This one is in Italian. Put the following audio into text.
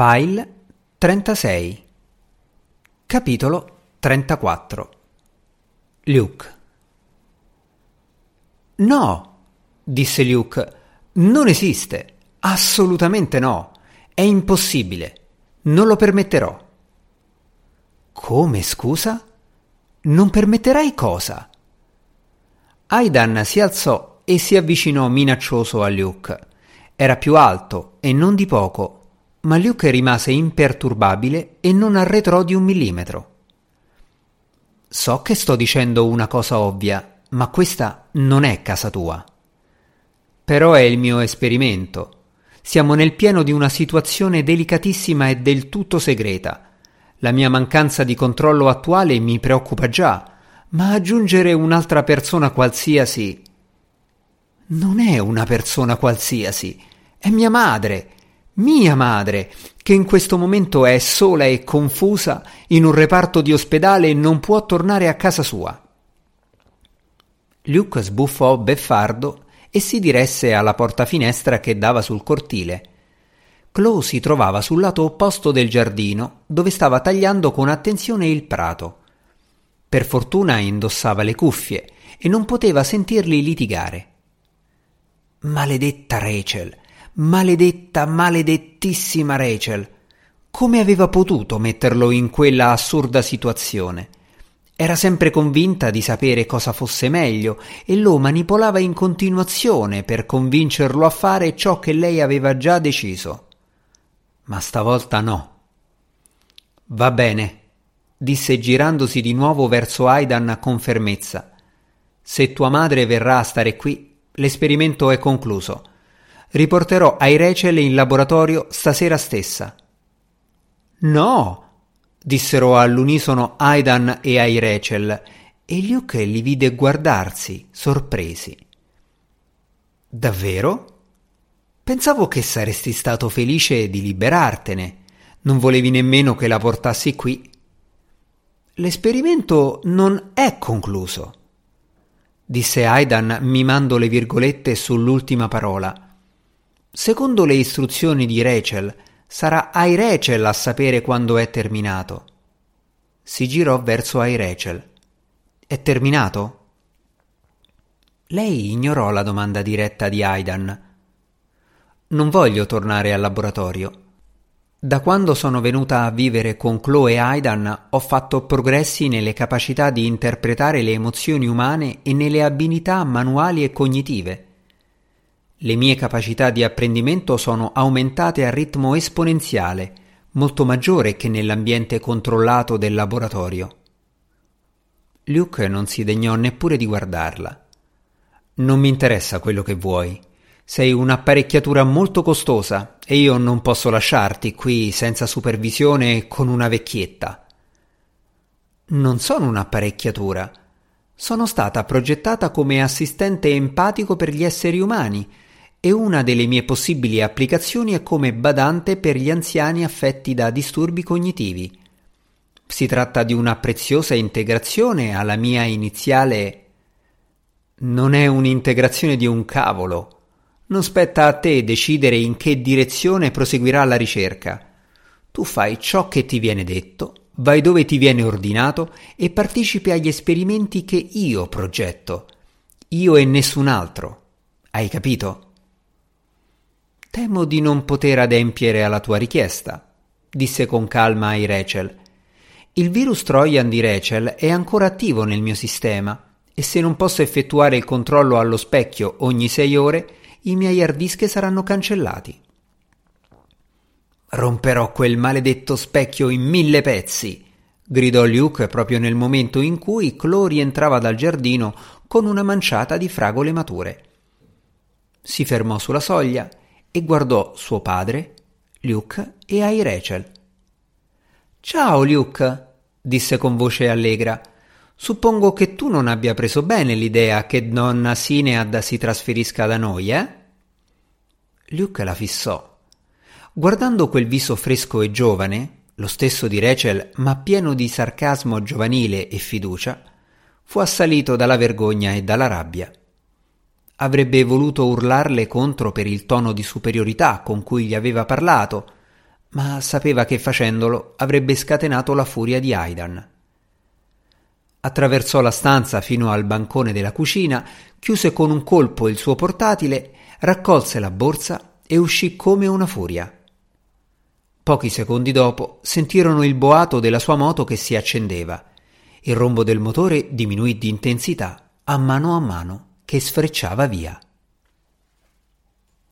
File 36 Capitolo 34 Luke No, disse Luke, non esiste. Assolutamente no. È impossibile. Non lo permetterò. Come, scusa? Non permetterai cosa? Aidan si alzò e si avvicinò minaccioso a Luke. Era più alto e non di poco, ma Luke rimase imperturbabile e non arretrò di un millimetro. So che sto dicendo una cosa ovvia, ma questa non è casa tua. Però è il mio esperimento. Siamo nel pieno di una situazione delicatissima e del tutto segreta. La mia mancanza di controllo attuale mi preoccupa già, ma aggiungere un'altra persona qualsiasi. Non è una persona qualsiasi, è mia madre mia madre, che in questo momento è sola e confusa in un reparto di ospedale e non può tornare a casa sua. Luke sbuffò beffardo e si diresse alla porta finestra che dava sul cortile. Chloe si trovava sul lato opposto del giardino, dove stava tagliando con attenzione il prato. Per fortuna indossava le cuffie e non poteva sentirli litigare. Maledetta Rachel! Maledetta, maledettissima Rachel. Come aveva potuto metterlo in quella assurda situazione? Era sempre convinta di sapere cosa fosse meglio e lo manipolava in continuazione per convincerlo a fare ciò che lei aveva già deciso. Ma stavolta no. Va bene, disse girandosi di nuovo verso Aidan con fermezza. Se tua madre verrà a stare qui, l'esperimento è concluso. Riporterò ai Rachel in laboratorio stasera stessa. No! dissero all'unisono Aidan e ai Rachel, e Luke li vide guardarsi, sorpresi. Davvero? Pensavo che saresti stato felice di liberartene. Non volevi nemmeno che la portassi qui. L'esperimento non è concluso, disse Aidan mimando le virgolette sull'ultima parola. Secondo le istruzioni di Rachel, sarà ai Rachel a sapere quando è terminato. Si girò verso ai Rachel. È terminato? Lei ignorò la domanda diretta di Aidan. Non voglio tornare al laboratorio. Da quando sono venuta a vivere con Chloe e Aidan ho fatto progressi nelle capacità di interpretare le emozioni umane e nelle abilità manuali e cognitive. Le mie capacità di apprendimento sono aumentate a ritmo esponenziale, molto maggiore che nell'ambiente controllato del laboratorio. Luke non si degnò neppure di guardarla. Non mi interessa quello che vuoi. Sei un'apparecchiatura molto costosa e io non posso lasciarti qui senza supervisione con una vecchietta. Non sono un'apparecchiatura. Sono stata progettata come assistente empatico per gli esseri umani e una delle mie possibili applicazioni è come badante per gli anziani affetti da disturbi cognitivi. Si tratta di una preziosa integrazione alla mia iniziale. Non è un'integrazione di un cavolo. Non spetta a te decidere in che direzione proseguirà la ricerca. Tu fai ciò che ti viene detto, vai dove ti viene ordinato e partecipi agli esperimenti che io progetto. Io e nessun altro. Hai capito? Temo di non poter adempiere alla tua richiesta, disse con calma ai Rachel. Il virus Trojan di Rachel è ancora attivo nel mio sistema e se non posso effettuare il controllo allo specchio ogni sei ore, i miei hard disk saranno cancellati. Romperò quel maledetto specchio in mille pezzi, gridò Luke proprio nel momento in cui Chloe rientrava dal giardino con una manciata di fragole mature. Si fermò sulla soglia e guardò suo padre, Luke e ai Rachel. Ciao Luke, disse con voce allegra. Suppongo che tu non abbia preso bene l'idea che donna Sinead si trasferisca da noi, eh? Luke la fissò. Guardando quel viso fresco e giovane, lo stesso di Rachel, ma pieno di sarcasmo giovanile e fiducia, fu assalito dalla vergogna e dalla rabbia. Avrebbe voluto urlarle contro per il tono di superiorità con cui gli aveva parlato, ma sapeva che facendolo avrebbe scatenato la furia di Aidan. Attraversò la stanza fino al bancone della cucina, chiuse con un colpo il suo portatile, raccolse la borsa e uscì come una furia. Pochi secondi dopo sentirono il boato della sua moto che si accendeva. Il rombo del motore diminuì di intensità a mano a mano che sfrecciava via.